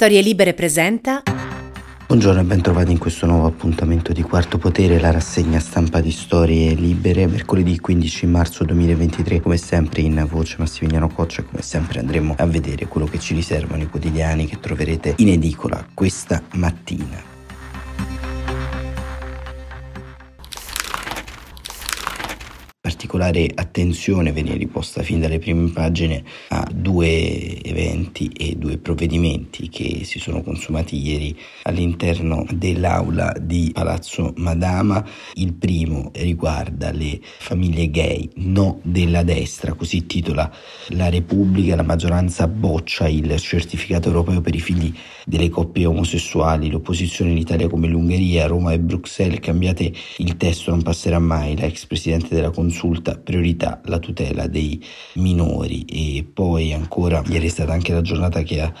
Storie Libere presenta. Buongiorno e bentrovati in questo nuovo appuntamento di Quarto Potere, la rassegna stampa di Storie Libere, mercoledì 15 marzo 2023, come sempre in voce Massimiliano Coccia, come sempre andremo a vedere quello che ci riservano i quotidiani che troverete in edicola questa mattina. Particolare attenzione viene riposta fin dalle prime pagine a due eventi e due provvedimenti che si sono consumati ieri all'interno dell'aula di Palazzo Madama. Il primo riguarda le famiglie gay, no della destra, così titola la Repubblica, la maggioranza boccia il certificato europeo per i figli delle coppie omosessuali, l'opposizione in Italia come l'Ungheria, Roma e Bruxelles, cambiate il testo non passerà mai, la ex presidente della Consulta priorità la tutela dei minori. E poi ancora ieri è stata anche la giornata che ha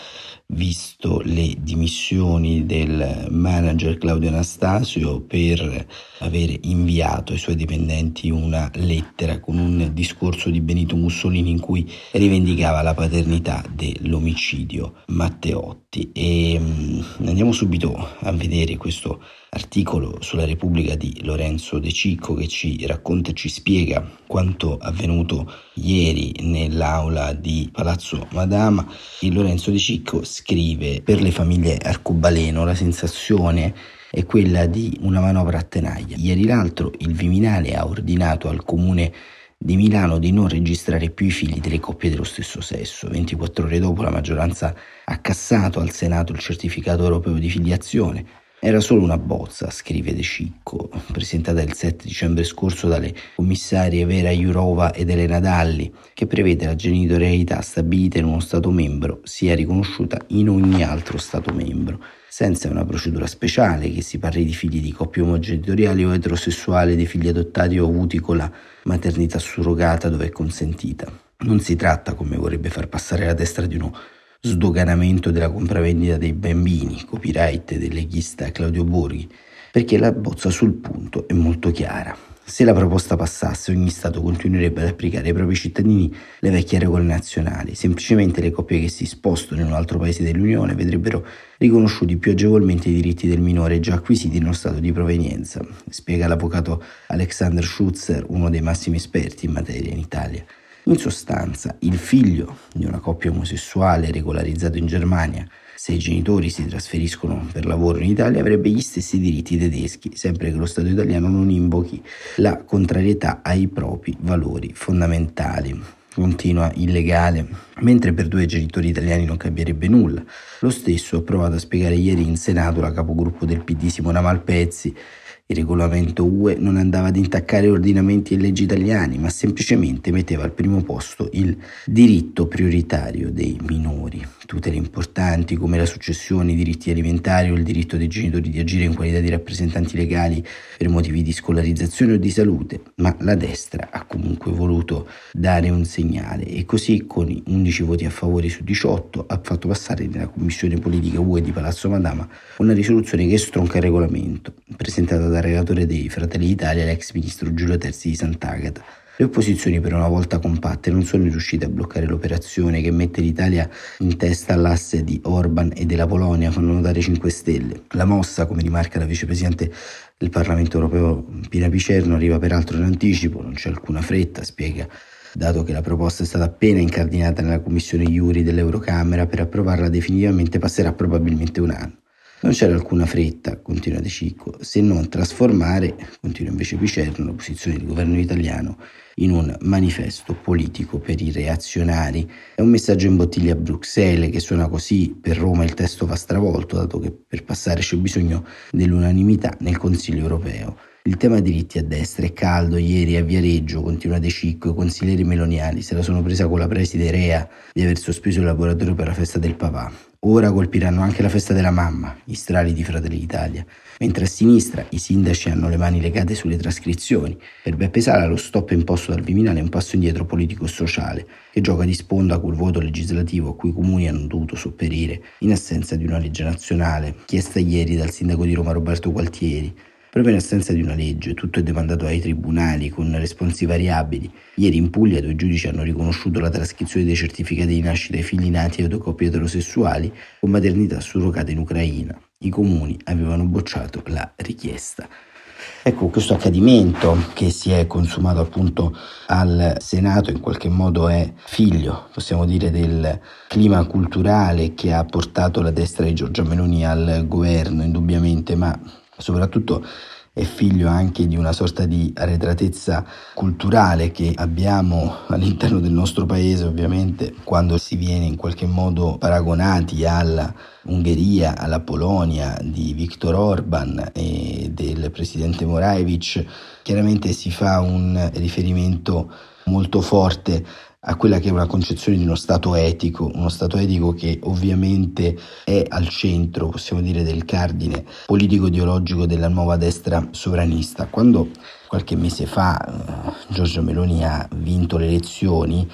visto le dimissioni del manager Claudio Anastasio per aver inviato ai suoi dipendenti una lettera con un discorso di Benito Mussolini in cui rivendicava la paternità dell'omicidio Matteotti. E mm, andiamo subito a vedere questo articolo sulla Repubblica di Lorenzo De Cicco che ci racconta e ci spiega quanto avvenuto ieri nell'aula di Palazzo Madama e Lorenzo De Cicco scrive per le famiglie arcobaleno la sensazione è quella di una manovra a tenaglia. Ieri l'altro il Viminale ha ordinato al comune di Milano di non registrare più i figli delle coppie dello stesso sesso. 24 ore dopo la maggioranza ha cassato al Senato il certificato europeo di filiazione. Era solo una bozza, scrive De Cicco, presentata il 7 dicembre scorso dalle commissarie Vera Jurova ed Elena Dalli, che prevede la genitorialità stabilita in uno Stato membro sia riconosciuta in ogni altro Stato membro, senza una procedura speciale che si parli di figli di coppie omogenitoriali o eterosessuali, dei figli adottati o avuti con la maternità surrogata dove è consentita. Non si tratta, come vorrebbe far passare la destra di uno sdoganamento della compravendita dei bambini, copyright del leghista Claudio Borghi, perché la bozza sul punto è molto chiara. Se la proposta passasse, ogni Stato continuerebbe ad applicare ai propri cittadini le vecchie regole nazionali. Semplicemente le coppie che si spostano in un altro paese dell'Unione vedrebbero riconosciuti più agevolmente i diritti del minore già acquisiti nello Stato di provenienza, spiega l'avvocato Alexander Schutzer, uno dei massimi esperti in materia in Italia. In sostanza, il figlio di una coppia omosessuale regolarizzato in Germania, se i genitori si trasferiscono per lavoro in Italia, avrebbe gli stessi diritti tedeschi, sempre che lo Stato italiano non invochi la contrarietà ai propri valori fondamentali continua illegale, mentre per due genitori italiani non cambierebbe nulla. Lo stesso ha provato a spiegare ieri in Senato la capogruppo del PD Simona Malpezzi il regolamento UE non andava ad intaccare ordinamenti e leggi italiani, ma semplicemente metteva al primo posto il diritto prioritario dei minori. Tutele importanti come la successione, i diritti alimentari o il diritto dei genitori di agire in qualità di rappresentanti legali per motivi di scolarizzazione o di salute, ma la destra ha comunque voluto dare un segnale e così con 11 voti a favore su 18 ha fatto passare nella Commissione Politica UE di Palazzo Madama una risoluzione che stronca il regolamento, presentata da dal relatore dei Fratelli d'Italia, l'ex ministro Giulio Terzi di Sant'Agata. Le opposizioni per una volta compatte non sono riuscite a bloccare l'operazione che mette l'Italia in testa all'asse di Orban e della Polonia, fanno notare 5 Stelle. La mossa, come rimarca la vicepresidente del Parlamento europeo Pina Picerno, arriva peraltro in anticipo, non c'è alcuna fretta, spiega dato che la proposta è stata appena incardinata nella commissione Iuri dell'Eurocamera per approvarla definitivamente passerà probabilmente un anno. Non c'era alcuna fretta, continua De Cicco, se non trasformare, continua invece Picerno, la posizione del governo italiano in un manifesto politico per i reazionari. È un messaggio in bottiglia a Bruxelles che suona così, per Roma il testo va stravolto, dato che per passare c'è bisogno dell'unanimità nel Consiglio europeo. Il tema diritti a destra è caldo, ieri a Viareggio, continua De Cicco, i consiglieri meloniali se la sono presa con la preside Rea di aver sospeso il laboratorio per la festa del papà. Ora colpiranno anche la festa della mamma, gli strali di Fratelli d'Italia, mentre a sinistra i sindaci hanno le mani legate sulle trascrizioni. Per Beppe Sala lo stop imposto dal Viminale è un passo indietro politico-sociale, che gioca di sponda col voto legislativo a cui i comuni hanno dovuto sopperire in assenza di una legge nazionale, chiesta ieri dal sindaco di Roma Roberto Gualtieri. Proprio in assenza di una legge, tutto è demandato ai tribunali con responsi variabili. Ieri in Puglia due giudici hanno riconosciuto la trascrizione dei certificati di nascita ai figli nati da coppie eterosessuali con maternità surrogata in Ucraina. I comuni avevano bocciato la richiesta. Ecco, questo accadimento che si è consumato appunto al Senato in qualche modo è figlio, possiamo dire, del clima culturale che ha portato la destra di Giorgia Meloni al governo, indubbiamente, ma soprattutto è figlio anche di una sorta di arretratezza culturale che abbiamo all'interno del nostro paese, ovviamente, quando si viene in qualche modo paragonati alla Ungheria, alla Polonia di Viktor Orban e del presidente Moraevich, chiaramente si fa un riferimento molto forte a quella che è una concezione di uno Stato etico, uno Stato etico che ovviamente è al centro, possiamo dire, del cardine politico-ideologico della nuova destra sovranista. Quando qualche mese fa uh, Giorgio Meloni ha vinto le elezioni,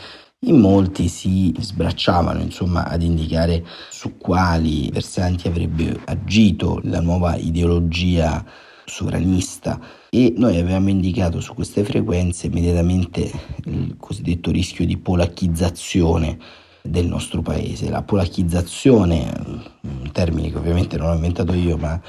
in molti si sbracciavano insomma ad indicare su quali versanti avrebbe agito la nuova ideologia sovranista e noi avevamo indicato su queste frequenze immediatamente il cosiddetto rischio di polacchizzazione del nostro paese. La polacchizzazione, un termine che ovviamente non ho inventato io, ma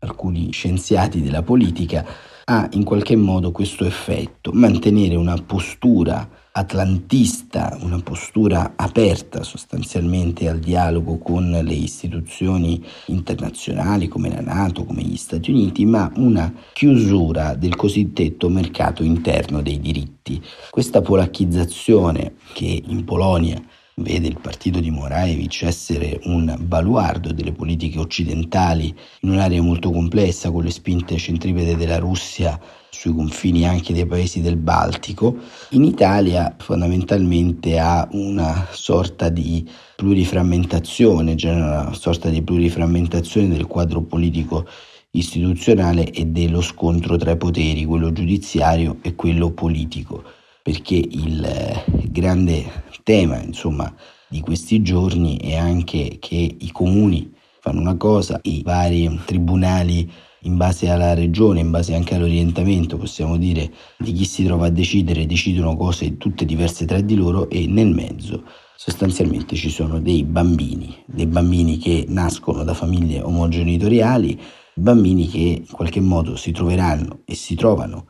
alcuni scienziati della politica, ha in qualche modo questo effetto, mantenere una postura atlantista, una postura aperta sostanzialmente al dialogo con le istituzioni internazionali come la Nato, come gli Stati Uniti, ma una chiusura del cosiddetto mercato interno dei diritti. Questa polacchizzazione che in Polonia vede il partito di Moraevich essere un baluardo delle politiche occidentali in un'area molto complessa con le spinte centripede della Russia sui confini anche dei paesi del Baltico, in Italia fondamentalmente ha una sorta di pluriframmentazione, genera una sorta di pluriframmentazione del quadro politico istituzionale e dello scontro tra i poteri, quello giudiziario e quello politico, perché il eh, grande tema, insomma, di questi giorni è anche che i comuni fanno una cosa, i vari tribunali in base alla regione, in base anche all'orientamento, possiamo dire, di chi si trova a decidere, decidono cose tutte diverse tra di loro e nel mezzo sostanzialmente ci sono dei bambini, dei bambini che nascono da famiglie omogenitoriali, bambini che in qualche modo si troveranno e si trovano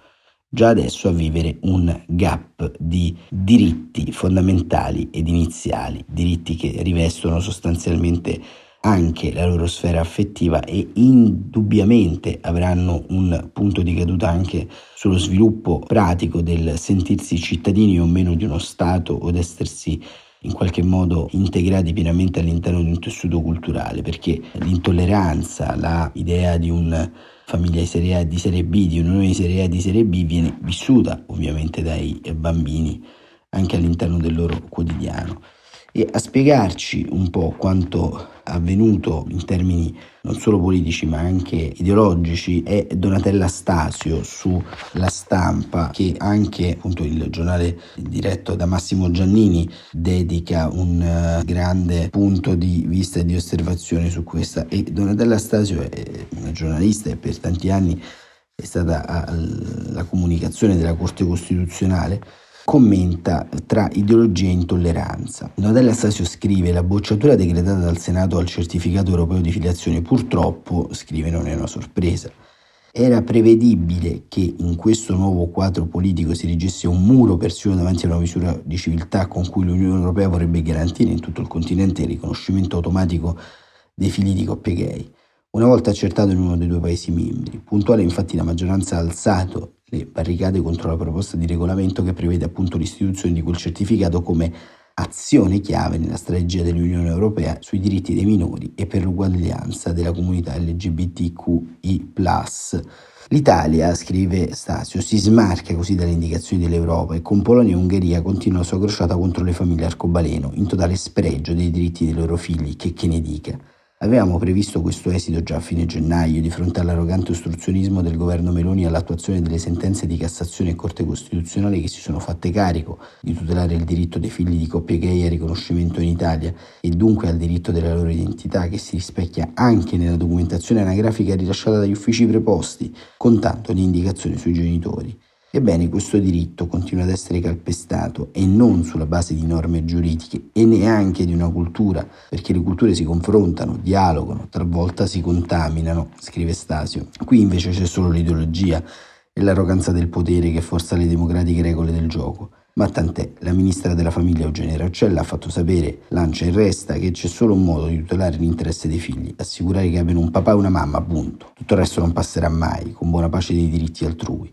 già adesso a vivere un gap di diritti fondamentali ed iniziali, diritti che rivestono sostanzialmente anche la loro sfera affettiva e indubbiamente avranno un punto di caduta anche sullo sviluppo pratico del sentirsi cittadini o meno di uno Stato o essersi in qualche modo integrati pienamente all'interno di un tessuto culturale, perché l'intolleranza, l'idea di una famiglia di serie A di serie B, di un'unione di serie A di serie B viene vissuta ovviamente dai bambini anche all'interno del loro quotidiano e a spiegarci un po' quanto avvenuto in termini non solo politici ma anche ideologici è Donatella Stasio sulla stampa che anche appunto il giornale diretto da Massimo Giannini dedica un uh, grande punto di vista e di osservazione su questa. E Donatella Stasio è una giornalista e per tanti anni è stata alla comunicazione della Corte Costituzionale commenta tra ideologia e intolleranza. Donatella Stasio scrive la bocciatura decretata dal Senato al certificato europeo di filiazione purtroppo, scrive, non è una sorpresa. Era prevedibile che in questo nuovo quadro politico si rigesse un muro persino davanti a una misura di civiltà con cui l'Unione Europea vorrebbe garantire in tutto il continente il riconoscimento automatico dei figli di coppie gay. Una volta accertato in uno dei due Paesi membri, puntuale infatti la maggioranza ha alzato le barricate contro la proposta di regolamento che prevede appunto l'istituzione di quel certificato come azione chiave nella strategia dell'Unione Europea sui diritti dei minori e per l'uguaglianza della comunità LGBTQI. L'Italia, scrive Stasio, si smarca così dalle indicazioni dell'Europa e con Polonia e Ungheria continua la sua crociata contro le famiglie arcobaleno, in totale spregio dei diritti dei loro figli, che, che ne dica. Avevamo previsto questo esito già a fine gennaio di fronte all'arrogante ostruzionismo del governo Meloni all'attuazione delle sentenze di Cassazione e Corte Costituzionale che si sono fatte carico di tutelare il diritto dei figli di coppie gay al riconoscimento in Italia e dunque al diritto della loro identità che si rispecchia anche nella documentazione anagrafica rilasciata dagli uffici preposti, con tanto di indicazioni sui genitori. Ebbene, questo diritto continua ad essere calpestato e non sulla base di norme giuridiche e neanche di una cultura, perché le culture si confrontano, dialogano, talvolta si contaminano, scrive Stasio. Qui invece c'è solo l'ideologia e l'arroganza del potere che forza le democratiche regole del gioco. Ma tant'è, la ministra della famiglia Eugenia Roccella ha fatto sapere, lancia e resta, che c'è solo un modo di tutelare l'interesse dei figli, assicurare che abbiano un papà e una mamma, punto. Tutto il resto non passerà mai, con buona pace dei diritti altrui.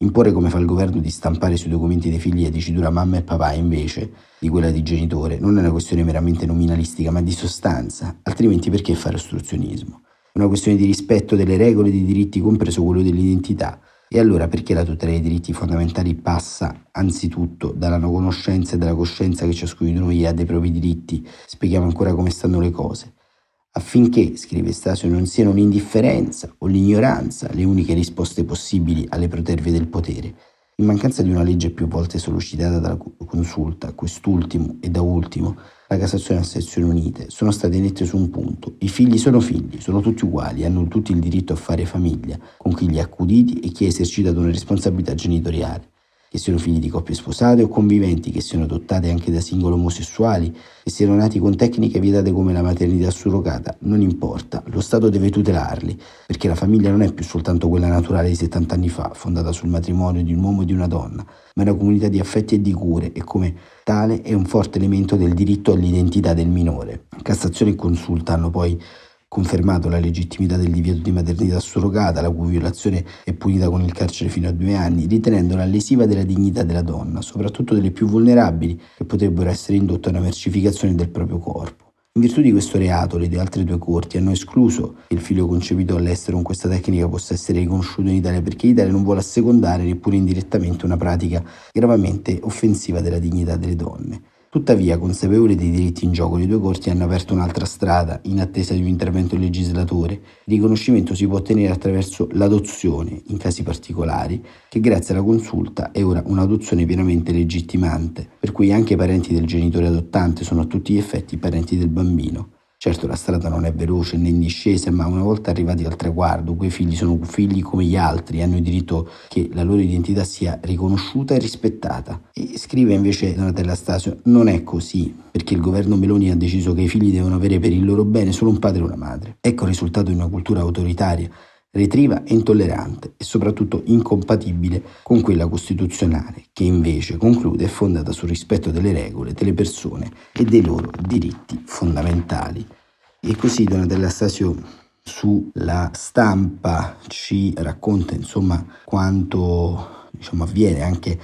Imporre come fa il governo di stampare sui documenti dei figli la dicitura mamma e papà invece di quella di genitore non è una questione meramente nominalistica ma di sostanza, altrimenti perché fare ostruzionismo? È una questione di rispetto delle regole e dei diritti compreso quello dell'identità. E allora perché la tutela dei diritti fondamentali passa anzitutto dalla conoscenza e dalla coscienza che ciascuno di noi ha dei propri diritti? Spieghiamo ancora come stanno le cose affinché, scrive Stasio, non siano l'indifferenza o l'ignoranza le uniche risposte possibili alle proterve del potere. In mancanza di una legge più volte sollecitata dalla consulta, quest'ultimo e da ultimo la Cassazione a sezioni unite, sono state nette su un punto. I figli sono figli, sono tutti uguali, hanno tutti il diritto a fare famiglia, con chi li ha accuditi e chi ha esercitato una responsabilità genitoriale che siano figli di coppie sposate o conviventi, che siano adottate anche da singoli omosessuali, che siano nati con tecniche vietate come la maternità surrogata, non importa, lo Stato deve tutelarli, perché la famiglia non è più soltanto quella naturale di 70 anni fa, fondata sul matrimonio di un uomo e di una donna, ma è una comunità di affetti e di cure e come tale è un forte elemento del diritto all'identità del minore. Cassazione e consulta hanno poi confermato la legittimità del divieto di maternità surrogata, la cui violazione è punita con il carcere fino a due anni, ritenendola lesiva della dignità della donna, soprattutto delle più vulnerabili, che potrebbero essere indotte a una mercificazione del proprio corpo. In virtù di questo reato, le altre due corti hanno escluso che il figlio concepito all'estero con questa tecnica possa essere riconosciuto in Italia perché l'Italia non vuole assecondare neppure indirettamente una pratica gravemente offensiva della dignità delle donne. Tuttavia, consapevoli dei diritti in gioco, le due corti hanno aperto un'altra strada in attesa di un intervento del legislatore. Il riconoscimento si può ottenere attraverso l'adozione, in casi particolari, che grazie alla consulta è ora un'adozione pienamente legittimante, per cui anche i parenti del genitore adottante sono a tutti gli effetti parenti del bambino. Certo la strada non è veloce né in discesa, ma una volta arrivati al traguardo, quei figli sono figli come gli altri, hanno il diritto che la loro identità sia riconosciuta e rispettata. E scrive invece Donatella Stasio, non è così, perché il governo Meloni ha deciso che i figli devono avere per il loro bene solo un padre e una madre. Ecco il risultato di una cultura autoritaria retriva e intollerante e soprattutto incompatibile con quella costituzionale, che invece conclude è fondata sul rispetto delle regole, delle persone e dei loro diritti fondamentali. E così Donatella Stasio sulla stampa ci racconta insomma quanto diciamo, avviene anche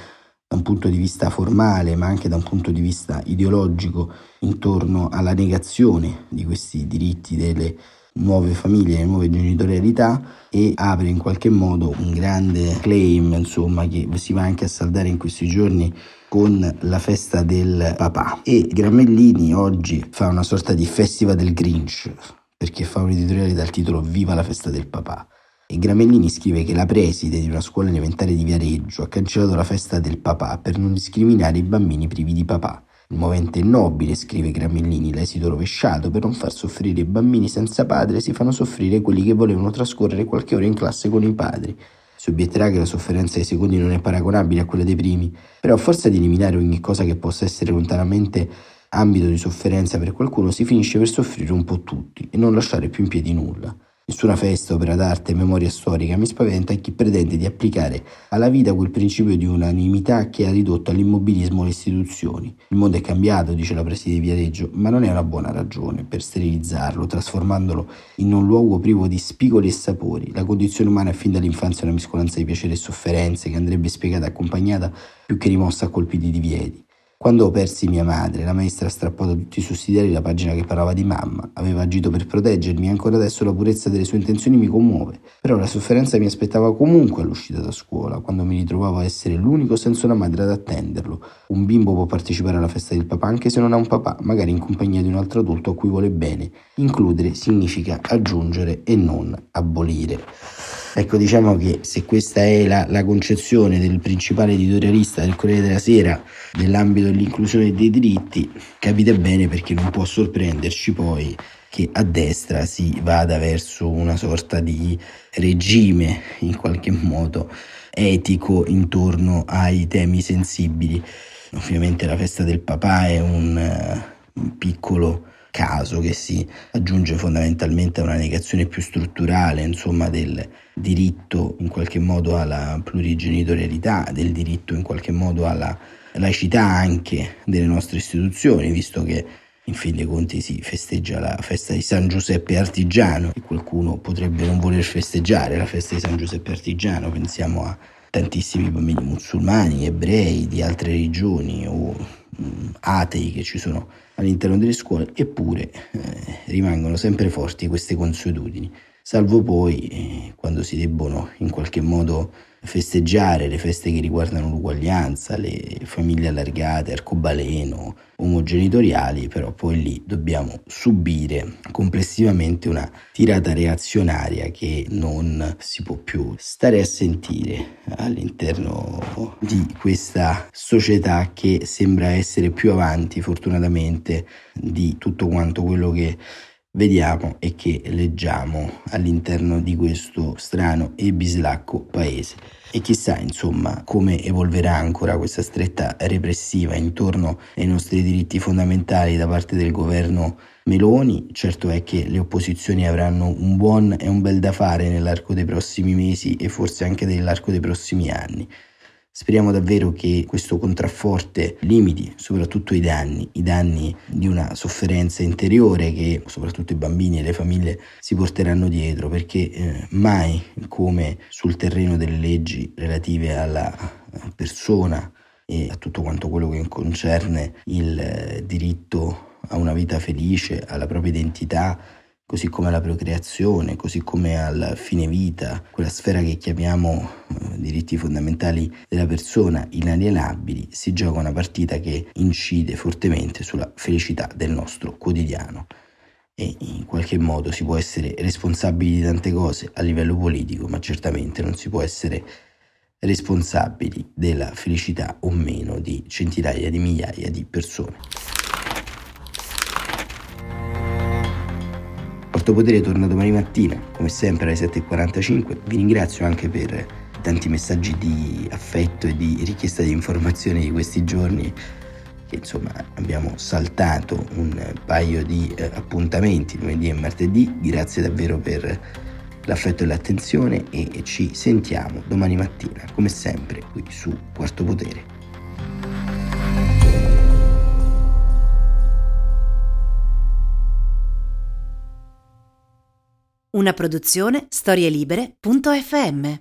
da un punto di vista formale ma anche da un punto di vista ideologico intorno alla negazione di questi diritti delle nuove famiglie, nuove genitorialità e apre in qualche modo un grande claim, insomma, che si va anche a saldare in questi giorni con la festa del papà. E Gramellini oggi fa una sorta di festival del Grinch, perché fa un editoriale dal titolo Viva la festa del papà. E Gramellini scrive che la preside di una scuola elementare di Viareggio ha cancellato la festa del papà per non discriminare i bambini privi di papà il movente è nobile, scrive Gramellini, l'esito rovesciato, per non far soffrire i bambini senza padre si fanno soffrire quelli che volevano trascorrere qualche ora in classe con i padri. Si obietterà che la sofferenza dei secondi non è paragonabile a quella dei primi, però a forza di eliminare ogni cosa che possa essere lontanamente ambito di sofferenza per qualcuno si finisce per soffrire un po' tutti e non lasciare più in piedi nulla. Nessuna festa, opera d'arte, memoria storica mi spaventa chi pretende di applicare alla vita quel principio di unanimità che ha ridotto all'immobilismo le istituzioni. Il mondo è cambiato, dice la preside di Viareggio, ma non è una buona ragione per sterilizzarlo, trasformandolo in un luogo privo di spigoli e sapori. La condizione umana è fin dall'infanzia una mescolanza di piacere e sofferenze che andrebbe spiegata e accompagnata più che rimossa a colpi di divieti. Quando persi mia madre, la maestra ha strappato tutti i sussidiari la pagina che parlava di mamma. Aveva agito per proteggermi e ancora adesso la purezza delle sue intenzioni mi commuove. Però la sofferenza mi aspettava comunque all'uscita da scuola, quando mi ritrovavo a essere l'unico senza una madre ad attenderlo. Un bimbo può partecipare alla festa del papà anche se non ha un papà, magari in compagnia di un altro adulto a cui vuole bene. Includere significa aggiungere e non abolire. Ecco, diciamo che se questa è la, la, concezione del principale editorialista del Corriere della Sera nell'ambito dell'inclusione dei diritti, capite bene perché non può sorprenderci poi che a destra si vada verso una sorta di regime in qualche modo etico intorno ai temi sensibili. Ovviamente la festa del papà è un, un piccolo caso che si aggiunge fondamentalmente a una negazione più strutturale, insomma, del diritto in qualche modo alla plurigenitorialità, del diritto in qualche modo alla laicità anche delle nostre istituzioni, visto che in fin dei conti si festeggia la festa di San Giuseppe Artigiano e qualcuno potrebbe non voler festeggiare la festa di San Giuseppe Artigiano, pensiamo a tantissimi bambini musulmani, ebrei di altre religioni o mm, atei che ci sono all'interno delle scuole, eppure eh, rimangono sempre forti queste consuetudini, salvo poi eh, quando si debbono in qualche modo festeggiare le feste che riguardano l'uguaglianza, le famiglie allargate, arcobaleno, omogenitoriali, però poi lì dobbiamo subire complessivamente una tirata reazionaria che non si può più stare a sentire all'interno di questa società che sembra essere più avanti fortunatamente di tutto quanto quello che vediamo e che leggiamo all'interno di questo strano e bislacco paese. E chissà, insomma, come evolverà ancora questa stretta repressiva intorno ai nostri diritti fondamentali da parte del governo Meloni. Certo è che le opposizioni avranno un buon e un bel da fare nell'arco dei prossimi mesi e forse anche nell'arco dei prossimi anni. Speriamo davvero che questo contrafforte limiti soprattutto i danni, i danni di una sofferenza interiore che soprattutto i bambini e le famiglie si porteranno dietro perché eh, mai come sul terreno delle leggi relative alla eh, persona e a tutto quanto quello che concerne il eh, diritto a una vita felice, alla propria identità, così come alla procreazione, così come al fine vita, quella sfera che chiamiamo diritti fondamentali della persona inalienabili, si gioca una partita che incide fortemente sulla felicità del nostro quotidiano. E in qualche modo si può essere responsabili di tante cose a livello politico, ma certamente non si può essere responsabili della felicità o meno di centinaia di migliaia di persone. Quarto Potere torna domani mattina, come sempre alle 7.45. Vi ringrazio anche per tanti messaggi di affetto e di richiesta di informazioni di questi giorni che insomma abbiamo saltato un paio di eh, appuntamenti lunedì e martedì. Grazie davvero per l'affetto e l'attenzione e ci sentiamo domani mattina, come sempre, qui su Quarto Potere. Una produzione storielibere.fm